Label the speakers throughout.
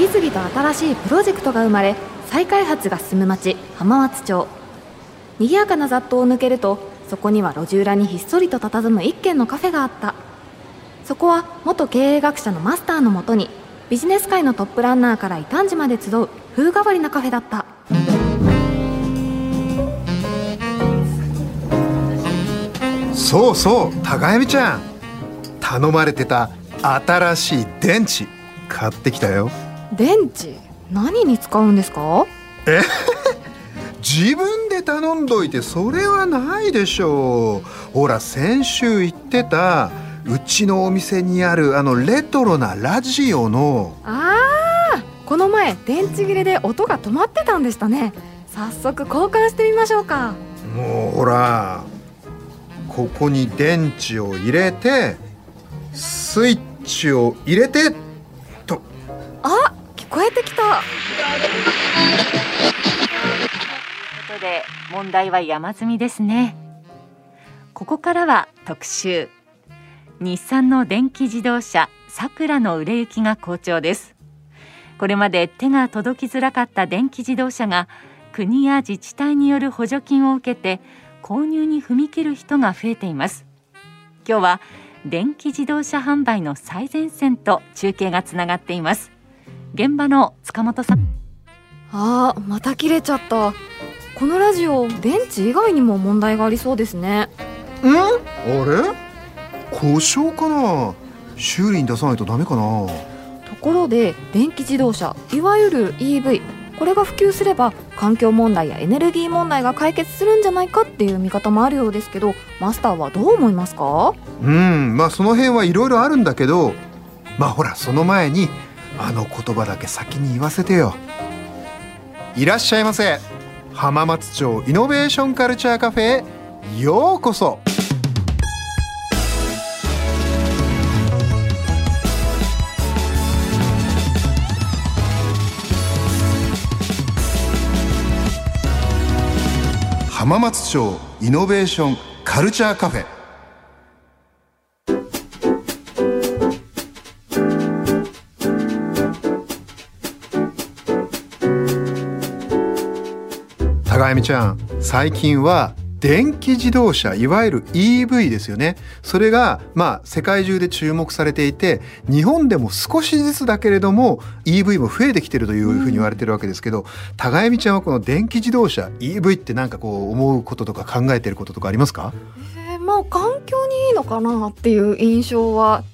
Speaker 1: 次々と新しいプロジェクトが生まれ再開発が進む町浜松町。賑やかな雑踏を抜けるとそこには路地裏にひっそりと佇む一軒のカフェがあった。そこは元経営学者のマスターのもとにビジネス界のトップランナーから異端児まで集う風変わりなカフェだった。
Speaker 2: そうそう高闇ちゃん。頼まれてた新しい電池買ってきたよ。
Speaker 1: 電池何に使うんですか？
Speaker 2: え？自分で頼んどいてそれはないでしょう。ほら先週言ってたうちのお店にあるあのレトロなラジオの。
Speaker 1: ああこの前電池切れで音が止まってたんでしたね。早速交換してみましょうか。
Speaker 2: もうほらここに電池を入れてスイッチを入れて
Speaker 1: こえてきた。
Speaker 3: ということで問題は山積みですね。ここからは特集。日産の電気自動車さくらの売れ行きが好調です。これまで手が届きづらかった電気自動車が国や自治体による補助金を受けて購入に踏み切る人が増えています。今日は電気自動車販売の最前線と中継がつながっています。現場の塚本さん。
Speaker 1: あーまた切れちゃった。このラジオ電池以外にも問題がありそうですね。
Speaker 2: ん？あれ？故障かな？修理に出さないとダメかな？
Speaker 1: ところで電気自動車いわゆる EV これが普及すれば環境問題やエネルギー問題が解決するんじゃないかっていう見方もあるようですけどマスターはどう思いますか？
Speaker 2: うんまあその辺はいろいろあるんだけどまあほらその前にあの言葉だけ先に言わせてよ。いらっしゃいませ。浜松町イノベーションカルチャーカフェへようこそ。浜松町イノベーションカルチャーカフェ。高闇ちゃん最近は電気自動車いわゆる EV ですよね。それがまあ世界中で注目されていて日本でも少しずつだけれども EV も増えてきてるというふうに言われてるわけですけど、高闇ちゃんはこの電気自動車 EV ってなんかこう思うこととか考えてることとかありますか？
Speaker 1: えーまあ環境にいいのかなっていう印象は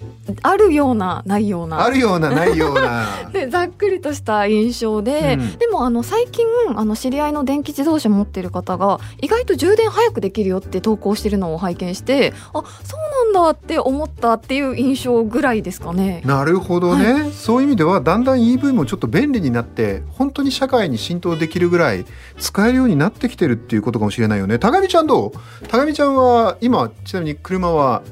Speaker 1: あるようなないような。
Speaker 2: あるようなないような。
Speaker 1: でざっくりとした印象で、
Speaker 2: うん。
Speaker 1: でもあの最近あの知り合いの電気自動車持ってる方が意外と充電早くできるよって投稿してるのを拝見してあそうなんだって思ったっていう印象ぐらいですかね。
Speaker 2: なるほどね、そういう意味ではだんだん EV もちょっと便利になって本当に社会に浸透できるぐらい使えるようになってきてるっていうことかもしれないよね。高見ちゃんどう？高見ちゃんは今ちなみに車は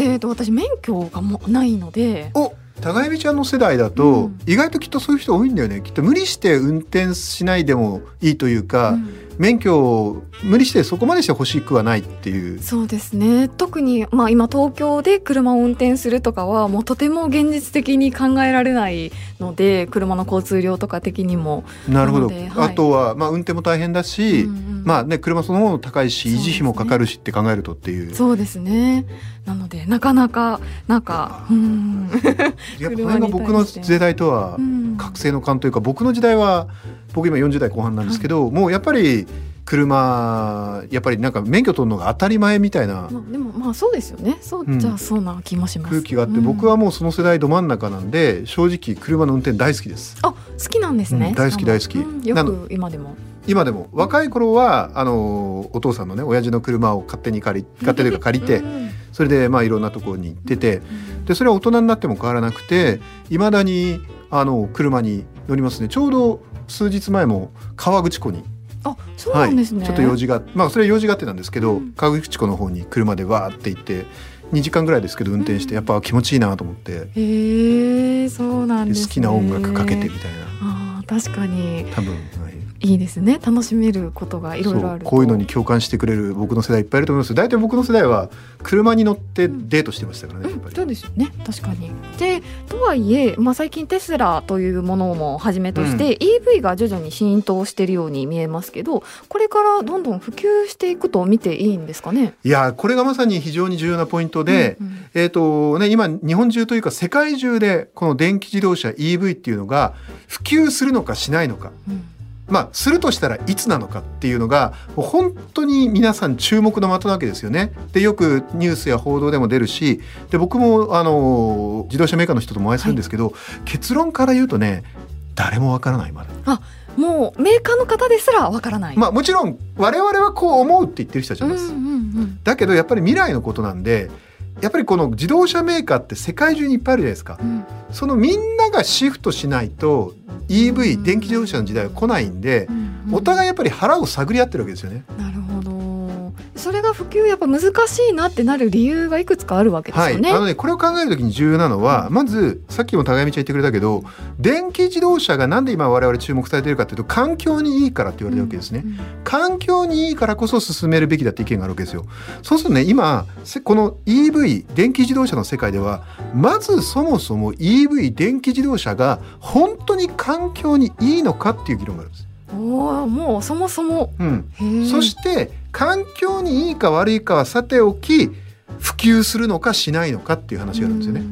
Speaker 1: えー、と私免許がもうないので。
Speaker 2: お高見ちゃんの世代だと、
Speaker 1: うん。
Speaker 2: 意外ときっとそういう人多いんだよね。きっと無理して運転しないでもいいというか、
Speaker 1: うん。
Speaker 2: 免許を無理してそこまでして欲しくはないっていう。
Speaker 1: そうですね。特に、まあ、今東京で車を運転するとかはもうとても現実的に考えられないので車の交通量とか的にも。
Speaker 2: なるほど、
Speaker 1: はい。
Speaker 2: あとは、まあ、運転も大変だし、
Speaker 1: うんうん
Speaker 2: まあね車そのものも高いし維持費もかかるしって考えるとっていう。
Speaker 1: そうですねなのでなかなかなんかうん。
Speaker 2: やっぱが僕の世代とは
Speaker 1: うん。
Speaker 2: 覚醒の感というか僕の時代は僕今40代後半なんですけど、もうやっぱり車やっぱりなんか免許取るのが当たり前みたいな
Speaker 1: まあ、でもまあそうですよね。そう、
Speaker 2: うん。
Speaker 1: じゃあそうな気もします。
Speaker 2: 空気があって、
Speaker 1: うん。
Speaker 2: 僕はもうその世代ど真ん中なんで正直車の運転大好きです。
Speaker 1: あ好きなんですね、
Speaker 2: うん大好き大好き。
Speaker 1: うんよく今でも
Speaker 2: 今でも若い頃はあのお父さんのね親父の車を勝手に借り勝手というか借りて
Speaker 1: うん。
Speaker 2: それでまあいろんなところに行っててでそれは大人になっても変わらなくていまだにあの車に乗りますね。ちょうど数日前も川口湖に
Speaker 1: あそうなんですね、
Speaker 2: ちょっと用事がまあそれは用事があってなんですけど、
Speaker 1: うん。
Speaker 2: 川口湖の方に車でわーって行って2時間ぐらいですけど運転して
Speaker 1: うん
Speaker 2: やっぱ気持ちいいなと思って、
Speaker 1: へえそうなんです、ね、
Speaker 2: で好きな音楽かけてみたいな。
Speaker 1: あー確かに。
Speaker 2: 多分、はい
Speaker 1: いいですね。楽しめることがいろいろある
Speaker 2: こういうのに共感してくれる僕の世代いっぱいいると思います。大体僕の世代は車に乗ってデートしてましたからね、
Speaker 1: うん、
Speaker 2: やっぱり。
Speaker 1: そうですよね。確かに。でとはいえ、まあ、最近テスラというものもはじめとして、うん、EV が徐々に浸透しているように見えますけどこれからどんどん普及していくと見ていいんですかね？
Speaker 2: いやこれがまさに非常に重要なポイントで、うんうん、えっ、ー、とね今日本中というか世界中でこの電気自動車 EV っていうのが普及するのかしないのか、うんまあ、するとしたらいつなのかっていうのが本当に皆さん注目の的なわけですよね。でよくニュースや報道でも出るしで僕もあの自動車メーカーの人ともお会いするんですけど、はい、結論から言うとね誰もわからないまだ。
Speaker 1: あもうメーカーの方ですらわからない。
Speaker 2: まあもちろん我々はこう思うって言ってる人たちいます。うんうんうん、だけどやっぱり未来のことなんでやっぱりこの自動車メーカーって世界中にいっぱいあるじゃないですか、うん、そのみんながシフトしないと EV、電気自動車の時代は来ないんで、お互いやっぱり腹を探り合ってるわけですよね。
Speaker 1: なるほどそれが普及やっぱ難しいなってなる理由がいくつかあるわけですよね。
Speaker 2: はい、あのねこれを考えるときに重要なのは、まずさっきも高見ちゃん言ってくれたけど電気自動車がなんで今我々注目されているかというと環境にいいからって言われるわけですね、うんうん、環境にいいからこそ進めるべきだって意見があるわけですよ。そうするとね今この EV 電気自動車の世界ではまずそもそも EV 電気自動車が本当に環境にいいのかっていう議論があるんです。
Speaker 1: おもうそもそも、
Speaker 2: うん、そして環境にいいか悪いかはさておき普及するのかしないのかっていう話があるんですよね。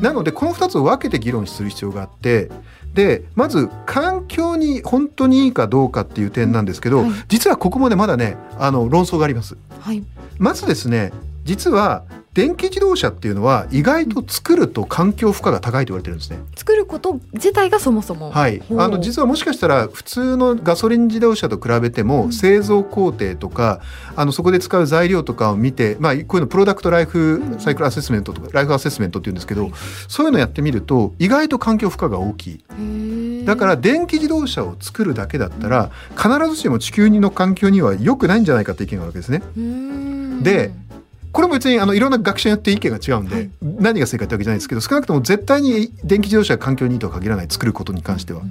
Speaker 2: なのでこの2つを分けて議論する必要があってでまず環境に本当にいいかどうかっていう点なんですけど、はい、実はここまでまだねあの論争があります。はい、まずですね実は電気自動車っていうのは意外と作ると環境負荷が高いと言われてるんですね。
Speaker 1: 作ること自体がそもそも。
Speaker 2: はい。あの実はもしかしたら普通のガソリン自動車と比べても製造工程とか、うん、あのそこで使う材料とかを見て、まあこういうのプロダクトライフサイクルアセスメントとか、うん、ライフアセスメントって言うんですけど、はい、そういうのやってみると意外と環境負荷が大きい。だから電気自動車を作るだけだったら、必ずしも地球の環境には良くないんじゃないかって意見があるわけですね。でこれも別にあのいろんな学者によって意見が違うんで、はい、何が正解ってわけじゃないですけど少なくとも絶対に電気自動車が環境にいいとは限らない作ることに関しては。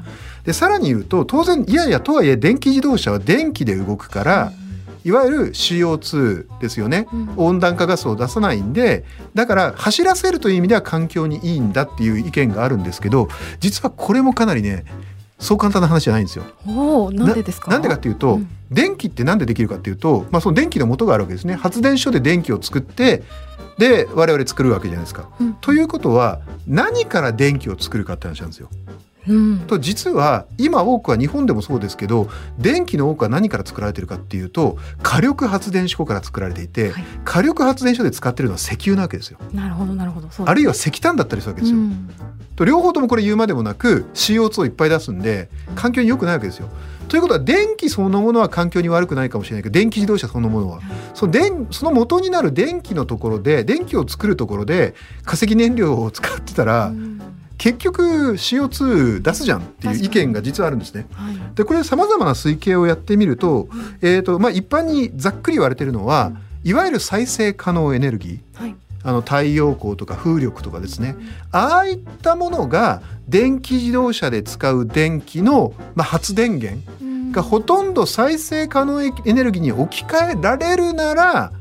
Speaker 2: でさらに言うと当然いやいやとはいえ電気自動車は電気で動くから、いわゆる CO2 ですよね、温暖化ガスを出さないんでだから走らせるという意味では環境にいいんだっていう意見があるんですけど実はこれもかなりねそう簡単な話じゃないんですよ。
Speaker 1: おなんでですか？
Speaker 2: なんでかっていうと、うん、電気ってなんでできるかっていうと、まあ、その電気の元があるわけですね発電所で電気を作ってで我々作るわけじゃないですか。うん、ということは何から電気を作るかって話なんですよ。うん、と実は今多くは日本でもそうですけど電気の多くは何から作られてるかっていうと火力発電所から作られていて、はい、火力発電所で使ってるのは石油なわけですよ。
Speaker 1: なるほどなるほど、ね、
Speaker 2: あるいは石炭だったりするわけですよ。うん、と両方ともこれ言うまでもなく CO2 をいっぱい出すんで環境に良くないわけですよ。ということは電気そのものは環境に悪くないかもしれないけど電気自動車そのものは、その電その元になる電気のところで電気を作るところで化石燃料を使ってたら、結局 CO2 出すじゃんっていう意見が実はあるんですね。はい、でこれさまざまな推計をやってみると,、えーとまあ、一般にざっくり言われてるのは、いわゆる再生可能エネルギー、はい、あの太陽光とか風力とかですね、ああいったものが電気自動車で使う電気の、まあ、発電源がほとんど再生可能エネルギーに置き換えられるなら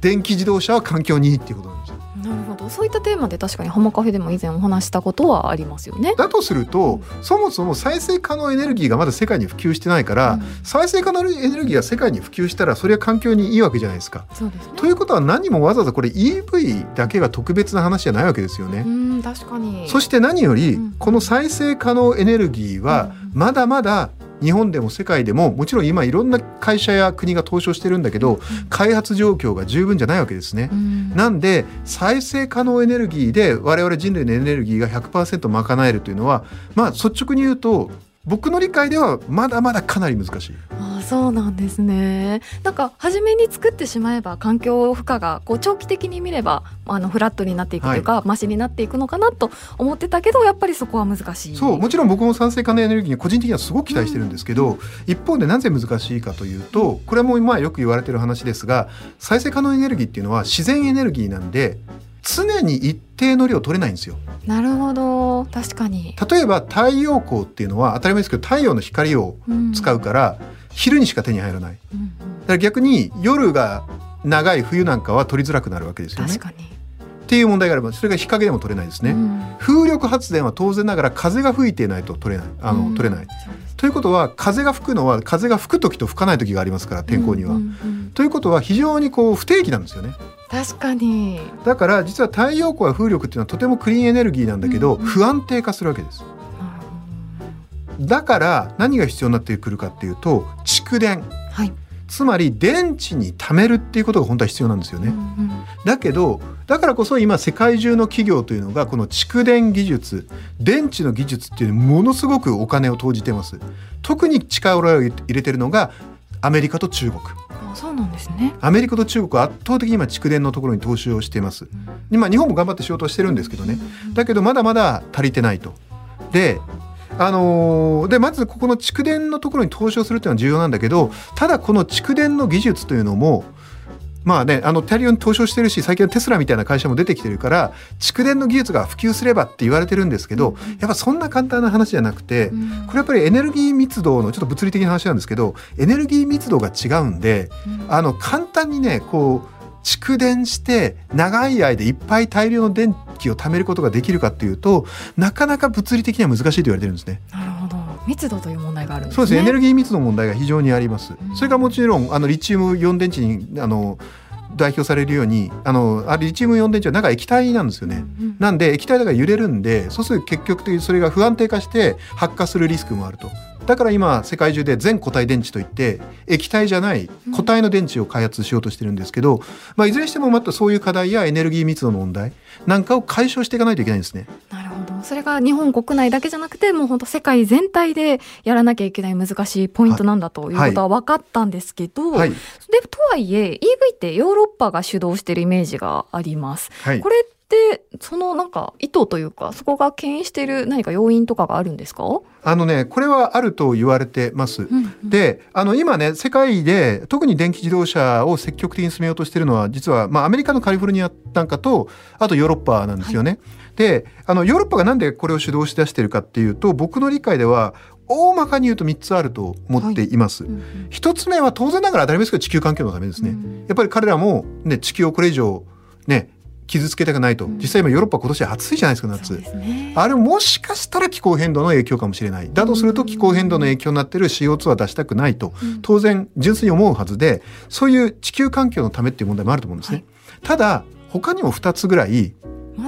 Speaker 2: 電気自動車は環境にいいっていうことなんですよ。
Speaker 1: なるほどそういったテーマで確かにハマカフェでも以前お話したことはありますよね。
Speaker 2: だとすると、そもそも再生可能エネルギーがまだ世界に普及してないから、うん、再生可能エネルギーが世界に普及したらそれは環境にいいわけじゃないですか。
Speaker 1: そうですね、
Speaker 2: ということは何もわざわざこれ EV だけが特別な話じゃないわけですよね。
Speaker 1: うん確かに
Speaker 2: そして何より、この再生可能エネルギーはまだまだ日本でも世界でももちろん今いろんな会社や国が投資をしてるんだけど、開発状況が十分じゃないわけですね。なんで再生可能エネルギーで我々人類のエネルギーが100%賄えるというのはまあ率直に言うと僕の理解ではまだまだかなり難しい。
Speaker 1: ああそうなんですね。なんか初めに作ってしまえば環境負荷がこう長期的に見ればあのフラットになっていくというか、はい、マシになっていくのかなと思ってたけどやっぱりそこは難しい。
Speaker 2: そうもちろん僕も酸性可能エネルギーに個人的にはすごく期待してるんですけど、うん、一方でなぜ難しいかというとこれもまあよく言われてる話ですが再生可能エネルギーっていうのは自然エネルギーなんで常に一定の量取れないんですよ。
Speaker 1: なるほど確かに
Speaker 2: 例えば太陽光っていうのは当たり前ですけど太陽の光を使うから、昼にしか手に入らない。
Speaker 1: うんうん
Speaker 2: だから逆に夜が長い冬なんかは取りづらくなるわけですよね。
Speaker 1: 確かに、
Speaker 2: っていう問題があればそれが日陰でも取れないですね。
Speaker 1: うん
Speaker 2: 風力発電は当然ながら風が吹いていないと取れないあの、
Speaker 1: うん
Speaker 2: 取れない。ということは風が吹くのは風が吹く時と吹かない時がありますから天候には。
Speaker 1: うんうんうん
Speaker 2: ということは非常にこう不定期なんですよね。
Speaker 1: 確かに。
Speaker 2: だから実は太陽光や風力っていうのはとてもクリーンエネルギーなんだけど、不安定化するわけです。だから何が必要になってくるかっていうと蓄電。
Speaker 1: はい、
Speaker 2: つまり電池に貯めるっていうことが本当は必要なんですよね。
Speaker 1: うんうん。
Speaker 2: だけどだからこそ今世界中の企業というのがこの蓄電技術電池の技術っていうものすごくお金を投じてます。特に力を入れてるのがアメリカと中国
Speaker 1: あそうなんですね。
Speaker 2: アメリカと中国は圧倒的に今蓄電のところに投資をしています。今日本も頑張って仕事をしてるんですけどね。だけどまだまだ足りてないと。であのーでまずここの蓄電のところに投資をするっていうのは重要なんだけどただこの蓄電の技術というのもまあね、あの大量に投資をしてるし最近はテスラみたいな会社も出てきてるから蓄電の技術が普及すればって言われてるんですけどやっぱそんな簡単な話じゃなくて
Speaker 1: うん
Speaker 2: これやっぱりエネルギー密度のちょっと物理的な話なんですけどエネルギー密度が違うんであの簡単にねこう蓄電して長い間いっぱい大量の電気を貯めることができるかっていうとなかなか物理的には難しいと言われてるんですね。
Speaker 1: なるほど。密度という問題があるんですね。
Speaker 2: そうですねエネルギー密度の問題が非常にあります
Speaker 1: うん。
Speaker 2: それからもちろんあのリチウムイオン電池にあの代表されるようにあのあリチウムイオン電池は中液体なんですよね。
Speaker 1: うん
Speaker 2: なんで液体だから揺れるんでそうすると結局的にそれが不安定化して発火するリスクもあると。だから今世界中で全固体電池といって液体じゃない固体の電池を開発しようとしてるんですけど、まあ、いずれにしてもまたそういう課題やエネルギー密度の問題なんかを解消していかないといけないんですね。
Speaker 1: なるほど。それが日本国内だけじゃなくて、もう本当世界全体でやらなきゃいけない難しいポイントなんだということは分かったんですけど、
Speaker 2: はい、
Speaker 1: でとはいえ EV ってヨーロッパが主導しているイメージがあります。
Speaker 2: はい
Speaker 1: これってそのなんか意図というかそこが牽引している何か要因とかがあるんですか？
Speaker 2: あのねこれはあると言われてます。
Speaker 1: うんうん
Speaker 2: であの今ね世界で特に電気自動車を積極的に進めようとしてるのは実は、まあ、アメリカのカリフォルニアなんかとあとヨーロッパなんですよね。であのヨーロッパがなんでこれを主導し出してるかっていうと僕の理解では大まかに言うと3つあると思っています。
Speaker 1: うんうん
Speaker 2: 一つ目は当然ながら当たり前ですけど地球環境のためですね。
Speaker 1: うん
Speaker 2: やっぱり彼らも、ね、地球をこれ以上ね傷つけたくないと
Speaker 1: うん
Speaker 2: 実際今ヨーロッパ今年暑いじゃないですか夏。
Speaker 1: ね。
Speaker 2: あれもしかしたら気候変動の影響かもしれない。だとすると気候変動の影響になってる CO2 は出したくないと
Speaker 1: うん
Speaker 2: 当然純粋に思うはずでそういう地球環境のためっていう問題もあると思うんですね。
Speaker 1: はい
Speaker 2: ただ他にも2つぐらい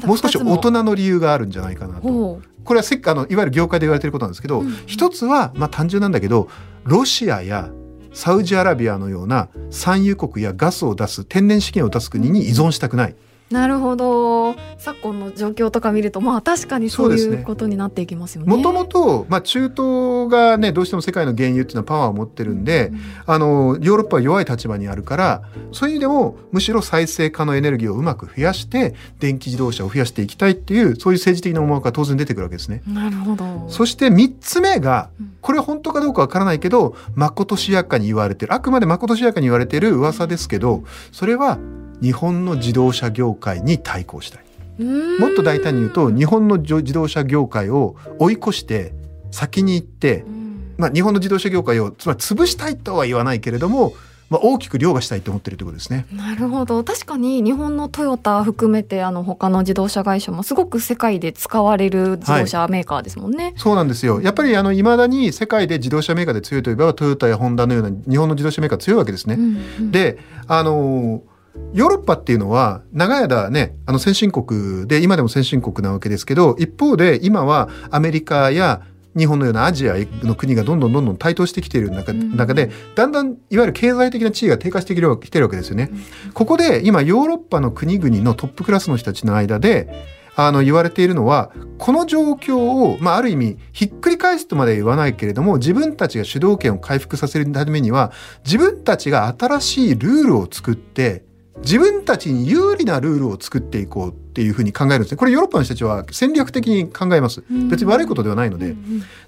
Speaker 2: もう少し大人の理由があるんじゃないかなと。これはせっかあのいわゆる業界で言われてることなんですけど、
Speaker 1: うんうん
Speaker 2: 一つはまあ単純なんだけどロシアやサウジアラビアのような産油国やガスを出す天然資源を出す国に依存したくない。
Speaker 1: なるほど昨今の状況とか見るとまあ確かにそういうことになっていきますよね。
Speaker 2: もともと、まあ、中東がねどうしても世界の原油っていうのはパワーを持ってるんで、
Speaker 1: うん
Speaker 2: あのヨーロッパは弱い立場にあるからそういう意味でもむしろ再生可能エネルギーをうまく増やして電気自動車を増やしていきたいっていうそういう政治的な思惑が当然出てくるわけですね。
Speaker 1: なるほど。
Speaker 2: そして3つ目が
Speaker 1: うん
Speaker 2: これは本当かどうかわからないけどまことしやかに言われてるあくまでまことしやかに言われてる噂ですけどそれは日本の自動車業界に対抗したい。もっと大胆に言うと日本の自動車業界を追い越して先に行って
Speaker 1: う、ん
Speaker 2: まあ、日本の自動車業界をつまり潰したいとは言わないけれども、まあ、大きく凌駕したいと思ってるということですね。
Speaker 1: なるほど確かに日本のトヨタ含めてあの他の自動車会社もすごく世界で使われる自動車メーカーですもんね。
Speaker 2: そうなんですよ。やっぱりあの未だに世界で自動車メーカーで強いといえばトヨタやホンダのような日本の自動車メーカー強いわけですね。
Speaker 1: うんうん
Speaker 2: で、あのーヨーロッパっていうのは長い間ねあの先進国で今でも先進国なわけですけど一方で今はアメリカや日本のようなアジアの国がどんどんどんどん台頭してきている中,、でだんだんいわゆる経済的な地位が低下してきてるきてるわけですよね。ここで今ヨーロッパの国々のトップクラスの人たちの間であの言われているのはこの状況を、まあ、ある意味ひっくり返すとまでは言わないけれども自分たちが主導権を回復させるためには自分たちが新しいルールを作って自分たちに有利なルールを作っていこうっていうふうに考えるんですね。これヨーロッパの人たちは戦略的に考えます。
Speaker 1: うん
Speaker 2: 別に悪いことではないので。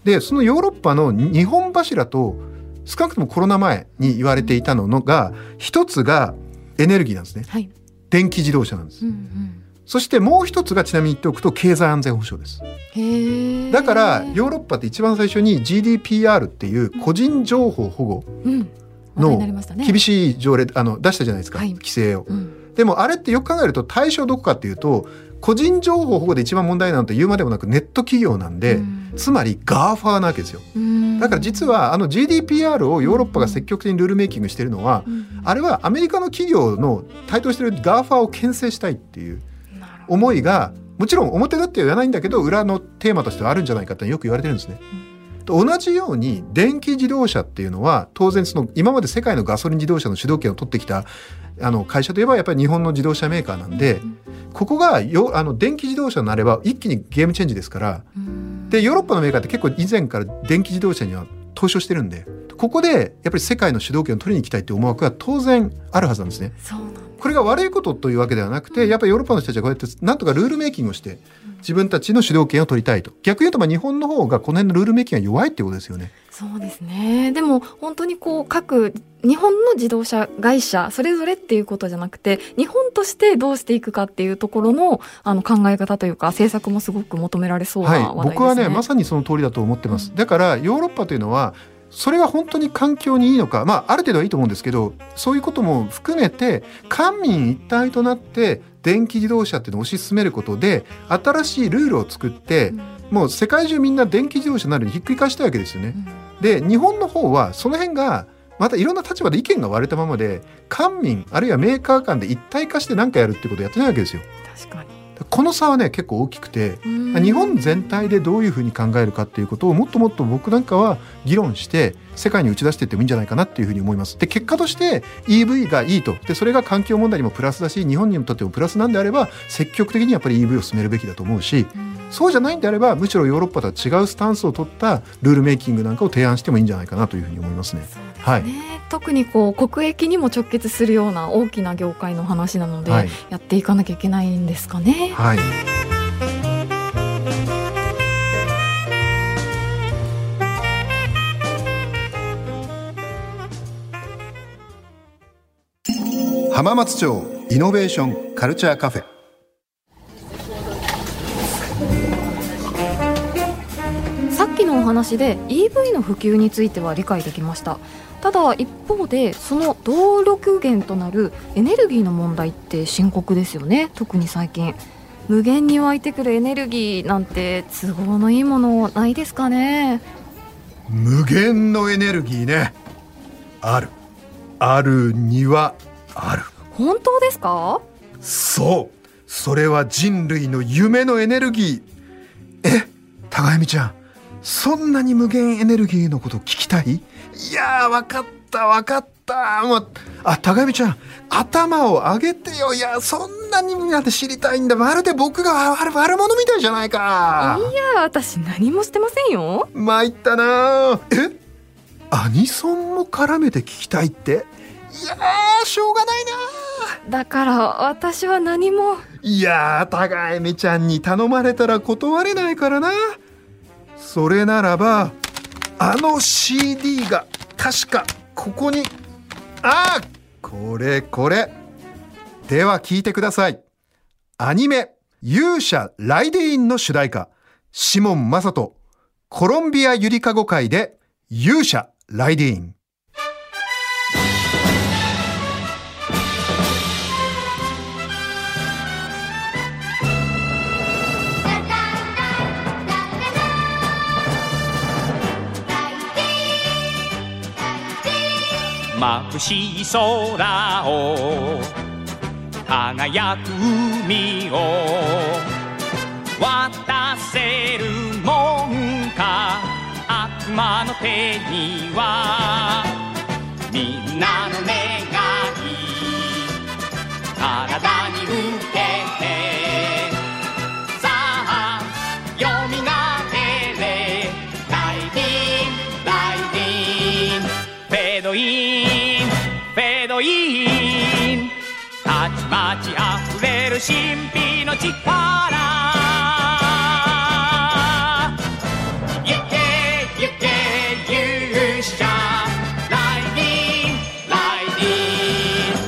Speaker 2: でそのヨーロッパの日本柱と少なくともコロナ前に言われていたのが一つがエネルギーなんですね
Speaker 1: はい。
Speaker 2: 電気自動車なんです
Speaker 1: うんうん
Speaker 2: そしてもう一つがちなみに言っておくと経済安全保障ですだからヨーロッパって一番最初に GDPR っていう個人情報保護
Speaker 1: うん話題になりましたね。
Speaker 2: 厳しい条例あの出したじゃないですか、
Speaker 1: はい。
Speaker 2: 規制を。
Speaker 1: うん。
Speaker 2: でもあれってよく考えると対象どこかっていうと個人情報保護で一番問題なのって言うまでもなくネット企業なんで、
Speaker 1: うん。
Speaker 2: つまり GAFA なわけですよ。
Speaker 1: うん。
Speaker 2: だから実はあの GDPR をヨーロッパが積極的にルールメイキングしてるのは、
Speaker 1: うん
Speaker 2: あれはアメリカの企業の台頭してる GAFA を牽制したいっていう思いがもちろん表だっては言わないんだけど裏のテーマとしてはあるんじゃないかってよく言われてるんですね。と同じように電気自動車っていうのは当然その今まで世界のガソリン自動車の主導権を取ってきたあの会社といえばやっぱり日本の自動車メーカーなんでここがよあの電気自動車になれば一気にゲームチェンジですから。
Speaker 1: うん。
Speaker 2: でヨーロッパのメーカーって結構以前から電気自動車には投資をしてるんでここでやっぱり世界の主導権を取りに行きたいって思惑が当然あるはずなんですね。
Speaker 1: そうなんだ
Speaker 2: これが悪いことというわけではなくてやっぱりヨーロッパの人たちはこうやってなんとかルールメイキングをして自分たちの主導権を取りたいと逆に言うとまあ日本の方がこの辺のルールメイキングが弱いっていうことですよね。
Speaker 1: そうですねでも本当にこう各日本の自動車会社それぞれっていうことじゃなくて日本としてどうしていくかっていうところのあの考え方というか政策もすごく求められそうな話題ですね。
Speaker 2: はい、僕はねまさにその通りだと思ってます。だからヨーロッパというのはそれが本当に環境にいいのか、まあ、ある程度はいいと思うんですけどそういうことも含めて官民一体となって電気自動車っていうのを推し進めることで新しいルールを作って
Speaker 1: うん
Speaker 2: もう世界中みんな電気自動車になるにひっくり返したいわけですよね。で日本の方はその辺がまたいろんな立場で意見が割れたままで官民あるいはメーカー間で一体化して何かやるってことをやってないわけですよ。
Speaker 1: 確かに
Speaker 2: この差はね結構大きくて
Speaker 1: うん
Speaker 2: 日本全体でどういうふうに考えるかっていうことをもっともっと僕なんかは議論して世界に打ち出していってもいいんじゃないかなっていうふうに思います。で結果として EV がいいとでそれが環境問題にもプラスだし日本にとってもプラスなんであれば積極的にやっぱり EV を進めるべきだと思うし
Speaker 1: うん
Speaker 2: そうじゃないんであればむしろヨーロッパとは違うスタンスを取ったルールメイキングなんかを提案してもいいんじゃないかなというふうに思いますね。はい。
Speaker 1: 特にこう国益にも直結するような大きな業界の話なので、
Speaker 2: はい。
Speaker 1: やっていかなきゃいけないんですかね。
Speaker 2: はい。浜松町イノベーションカルチャーカフェ。
Speaker 1: さっきのお話で EV の普及については理解できましたただ一方でその動力源となるエネルギーの問題って深刻ですよね。特に最近。無限に湧いてくるエネルギーなんて都合のいいものないですかね。
Speaker 2: 無限のエネルギーね。ある。あるにはある。
Speaker 1: 本当ですか？
Speaker 2: そう。それは人類の夢のエネルギー。え高由美ちゃんそんなに無限エネルギーのこと聞きたい？いやーわかったわかった。もうあ高由美ちゃん頭を上げてよ。いやそんなになんて知りたいんだ。まるで僕が悪悪者みたいじゃないか。
Speaker 1: いや私何もしてませんよ。
Speaker 2: 参ったなえ？アニソンも絡めて聞きたいって？いやーしょうがないな
Speaker 1: だから私は何も。
Speaker 2: いやー高江美ちゃんに頼まれたら断れないからな。それならばあの CD が確かここに。ああこれこれ。では聞いてください。アニメ「勇者ライディーン」の主題歌。シモン・マサト。コロンビアゆりかご会で「勇者ライディーン」
Speaker 4: 眩しい空を輝く海を渡せるもんか悪魔の手にはみんなの願い体に受神秘の力。行け行け勇者ライディンライディ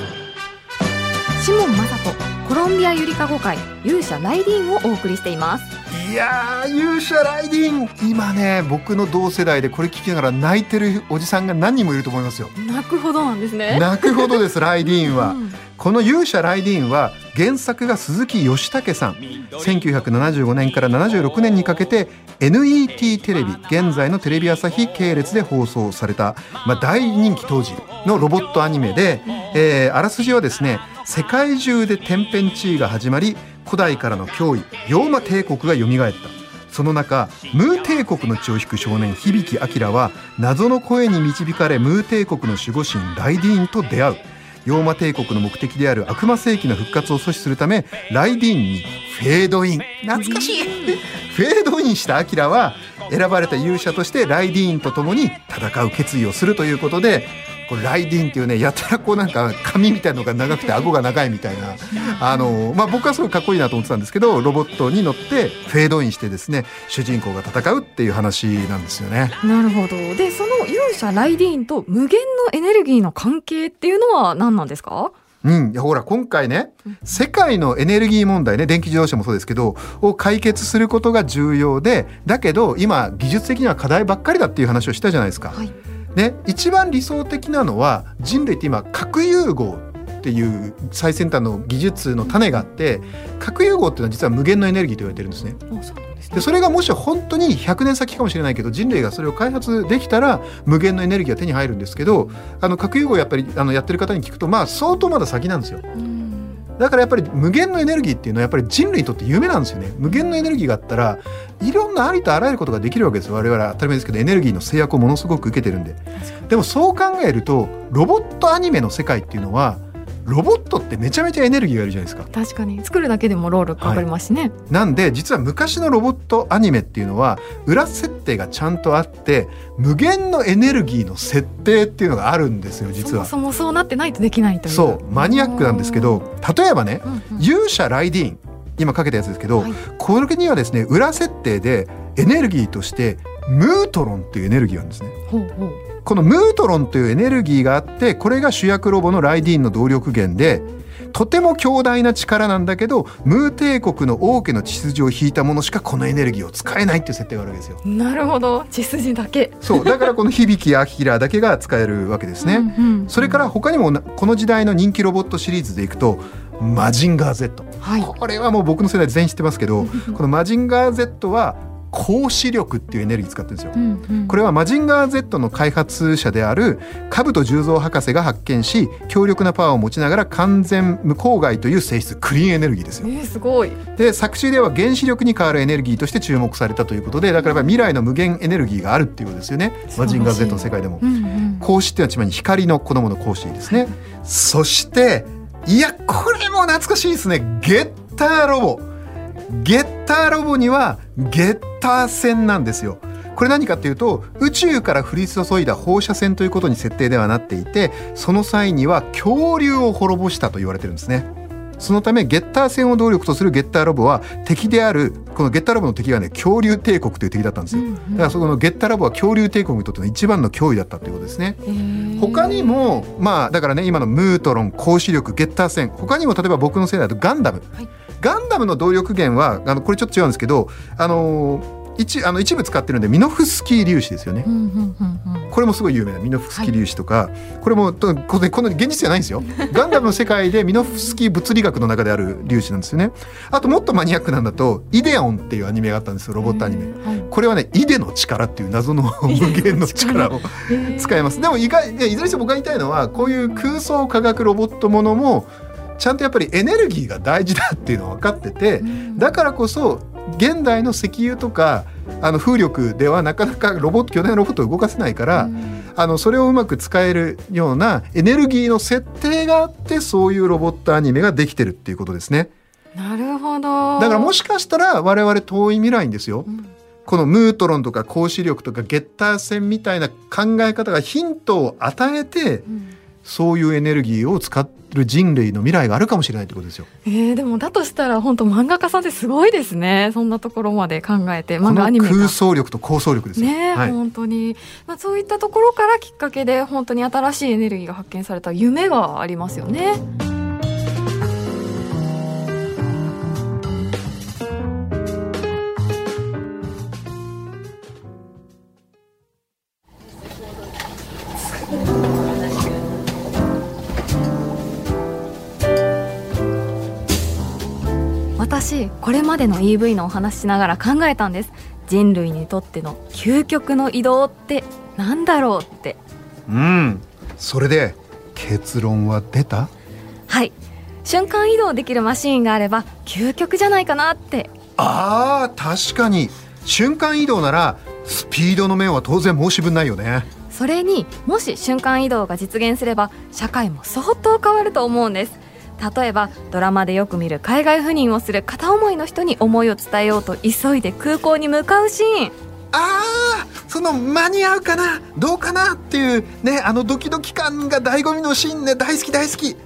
Speaker 4: ン。
Speaker 1: シモン・マサトコロンビアゆりかご会勇者ライディーンをお送りしています。
Speaker 2: いやー勇者ライディン。今ね僕の同世代でこれ聞きながら泣いてるおじさんが何人もいると思いますよ。
Speaker 1: 泣くほどなんですね。
Speaker 2: 泣くほどですライディーンは、
Speaker 1: うん。
Speaker 2: この勇者ライディーンは原作が鈴木義武さん。1975年から76年にかけて NET テレビ現在のテレビ朝日系列で放送された、まあ、大人気当時のロボットアニメで、えーあらすじはですね世界中で天変地異が始まり古代からの脅威ローマ帝国が蘇った。その中ムー帝国の血を引く少年響明は謎の声に導かれムー帝国の守護神ライディーンと出会う。ローマ帝国の目的である悪魔世紀の復活を阻止するためライディーンにフェードイン。懐かしい。フェードインしたアキラは選ばれた勇者としてライディーンと共に戦う決意をするということでこれライディーンっていうねやたらこうなんか髪みたいのが長くて顎が長いみたいな。あの、まあ、僕はすごいかっこいいなと思ってたんですけどロボットに乗ってフェードインしてですね主人公が戦うっていう話なんですよね。
Speaker 1: なるほど。でその勇者ライディーンと無限のエネルギーの関係っていうのは何なんですか？
Speaker 2: うん、いやほら今回ね世界のエネルギー問題ね電気自動車もそうですけどを解決することが重要でだけど今技術的には課題ばっかりだっていう話をしたじゃないですか。
Speaker 1: はい
Speaker 2: ね、一番理想的なのは人類って今核融合っていう最先端の技術の種があって核融合っていうのは実は無限のエネルギーと言われてるんですね。
Speaker 1: で
Speaker 2: それがもし本当に100年先かもしれないけど人類がそれを開発できたら無限のエネルギーが手に入るんですけどあの核融合やっぱりあのやってる方に聞くとまあ相当まだ先なんですよ。
Speaker 1: うん
Speaker 2: だからやっぱり無限のエネルギーっていうのはやっぱり人類にとって夢なんですよね。無限のエネルギーがあったらいろんなありとあらゆることができるわけです。よ我々は当たり前ですけどエネルギーの制約をものすごく受けてるんで。でもそう考えるとロボットアニメの世界っていうのはロボットってめちゃめちゃエネルギーがいるじゃないですか。
Speaker 1: 確かに。作るだけでも労力かかりますしね、
Speaker 2: なんで実は昔のロボットアニメっていうのは裏設定がちゃんとあって無限のエネルギーの設定っていうのがあるんですよ実は。
Speaker 1: そもそもそうなってないとできないという。
Speaker 2: そう。マニアックなんですけど例えばね
Speaker 1: うんうん。
Speaker 2: 勇者ライディーン今かけたやつですけど、
Speaker 1: はい。
Speaker 2: これにはですね裏設定でエネルギーとしてムートロンっていうエネルギーがあるんですね。
Speaker 1: ほうほう
Speaker 2: このムートロンというエネルギーがあってこれが主役ロボのライディーンの動力源でとても強大な力なんだけどムー帝国の王家の血筋を引いたものしかこのエネルギーを使えないっていう設定があるわけですよ。
Speaker 1: なるほど。血筋だけ。
Speaker 2: そう。だからこの響アキラだけが使えるわけですね、
Speaker 1: うんうん
Speaker 2: それから他にもなこの時代の人気ロボットシリーズでいくとマジンガー Z
Speaker 1: はい。
Speaker 2: これはもう僕の世代全員知ってますけどこのマジンガー Z は光子力っていうエネルギー使ってるんですよ。
Speaker 1: うんうん
Speaker 2: これはマジンガー Z の開発者である兜十三博士が発見し強力なパワーを持ちながら完全無公害という性質クリーンエネルギーですよ。
Speaker 1: えー、すごい
Speaker 2: で作中では原子力に変わるエネルギーとして注目されたということでだから未来の無限エネルギーがあるっていうことですよねマジンガー Z の世界でも。
Speaker 1: うんうん
Speaker 2: 光子っていうのはつまり光の子供の光子ですね。そしていやこれも懐かしいですねゲッターロボ。ゲッターロボにはゲッター線なんですよ。これ何かっていうと宇宙から降り注いだ放射線ということに設定ではなっていてその際には恐竜を滅ぼしたと言われてるんですね。そのためゲッター線を動力とするゲッターロボは敵であるこのゲッターロボの敵はね恐竜帝国という敵だったんですよ。だからそこのゲッターロボは恐竜帝国にとっての一番の脅威だったということですね。
Speaker 1: えー
Speaker 2: 他にもまあだからね今のムートロン光子力ゲッター線他にも例えば僕の世代だとガンダム、
Speaker 1: はい
Speaker 2: ガンダムの動力源はあのこれちょっと違うんですけどあのー一あの一部使ってるんでミノフスキー粒子ですよね。
Speaker 1: う。んうんうんうん。
Speaker 2: これもすごい有名なミノフスキー粒子とか、これもとこのこの現実じゃないんですよ。ガンダムの世界でミノフスキー物理学の中である粒子なんですよね。あともっとマニアックなんだとイデオンっていうアニメがあったんですよロボットアニメ。
Speaker 1: はい。
Speaker 2: これはねイデの力っていう謎の無限の力。を使えます。でも意外いやいずれにしても僕が言いたいのはこういう空想科学ロボットものもちゃんとやっぱりエネルギーが大事だっていうのは分かっててだからこそ現代の石油とかあの風力ではなかなかロボット巨大なロボットを動かせないから、あのそれをうまく使えるようなエネルギーの設定があってそういうロボットアニメができてるっていうことですね。
Speaker 1: なるほど。
Speaker 2: だからもしかしたら我々遠い未来にですよ、
Speaker 1: ん。
Speaker 2: このムートロンとか光子力とかゲッター線みたいな考え方がヒントを与えて
Speaker 1: うん
Speaker 2: そういうエネルギーを使ってる人類の未来があるかもしれないってことですよ。
Speaker 1: えー、でもだとしたら本当漫画家さんってすごいですね。そんなところまで考えて漫画アニメが。
Speaker 2: 空想力と構想力ですよ。
Speaker 1: ねえ、
Speaker 2: はい、
Speaker 1: 本当に、まあ、そういったところからきっかけで本当に新しいエネルギーが発見された夢がありますよね私これまでの EV のお話しながら考えたんです。人類にとっての究極の移動ってなんだろうって。
Speaker 2: うん。それで結論は出た？
Speaker 1: はい。瞬間移動できるマシーンがあれば究極じゃないかなって。
Speaker 2: あー確かに。瞬間移動ならスピードの面は当然申し分ないよね。
Speaker 1: それにもし瞬間移動が実現すれば社会も相当変わると思うんです例えばドラマでよく見る海外赴任をする片思いの人に思いを伝えようと急いで空港に向かうシーン。
Speaker 2: あーその間に合うかな？どうかな？っていうねあのドキドキ感が醍醐味のシーンね大好き大好き。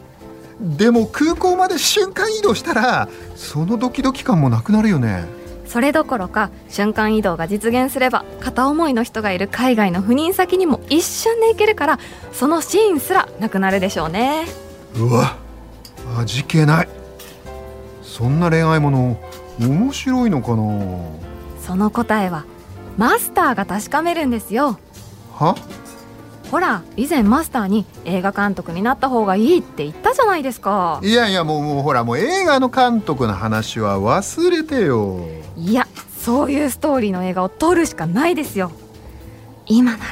Speaker 2: でも空港まで瞬間移動したらそのドキドキ感もなくなるよね。
Speaker 1: それどころか瞬間移動が実現すれば片思いの人がいる海外の赴任先にも一瞬で行けるからそのシーンすらなくなるでしょうね。
Speaker 2: うわ味気ない。そんな恋愛もの面白いのかな？
Speaker 1: その答えはマスターが確かめるんですよ。
Speaker 2: は？
Speaker 1: ほら以前マスターに映画監督になった方がいいって言ったじゃないですか。
Speaker 2: いやいやもうもうほらもう映画の監督の話は忘れてよ。
Speaker 1: いやそういうストーリーの映画を撮るしかないですよ。今なら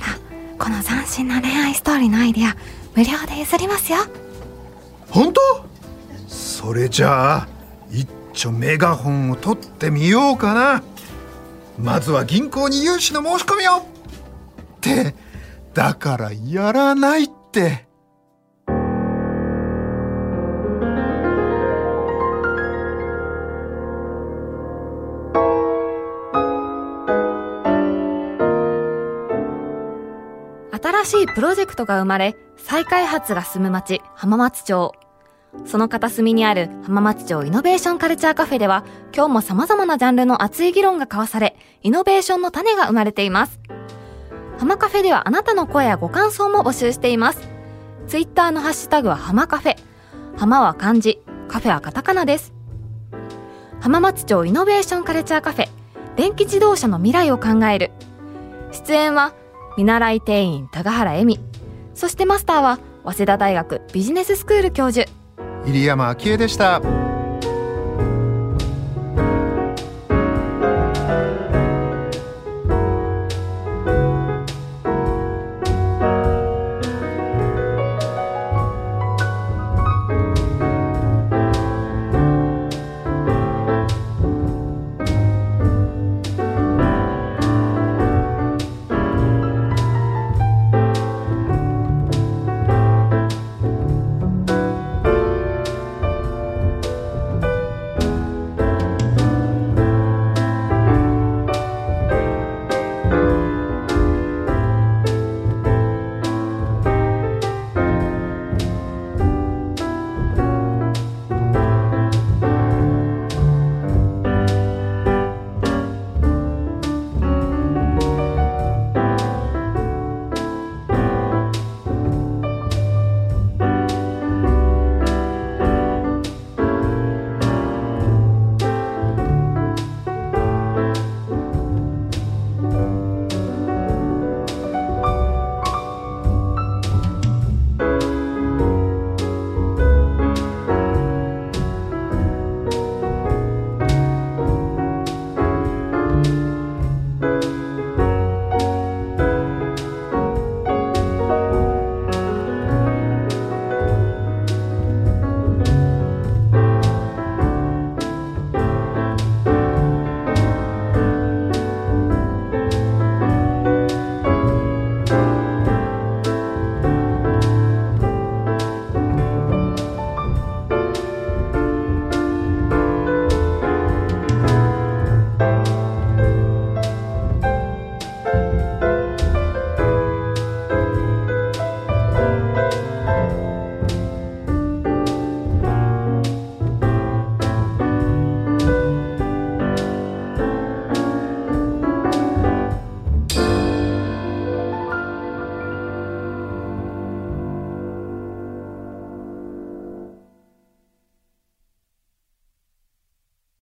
Speaker 1: この斬新な恋愛ストーリーのアイデア無料で譲りますよ。
Speaker 2: 本当？それじゃあ一丁メガホンを取ってみようかな。まずは銀行に融資の申し込みを。ってだからやらないって。
Speaker 1: 新しいプロジェクトが生まれ再開発が進む町浜松町。その片隅にある浜松町イノベーションカルチャーカフェでは今日も様々なジャンルの熱い議論が交わされイノベーションの種が生まれています。浜カフェではあなたの声やご感想も募集しています。ツイッターのハッシュタグは浜カフェ。浜は漢字。カフェはカタカナです。浜松町イノベーションカルチャーカフェ電気自動車の未来を考える。出演は見習い店員高原恵美。そしてマスターは早稲田大学ビジネススクール教授。
Speaker 2: 入山昭恵でした。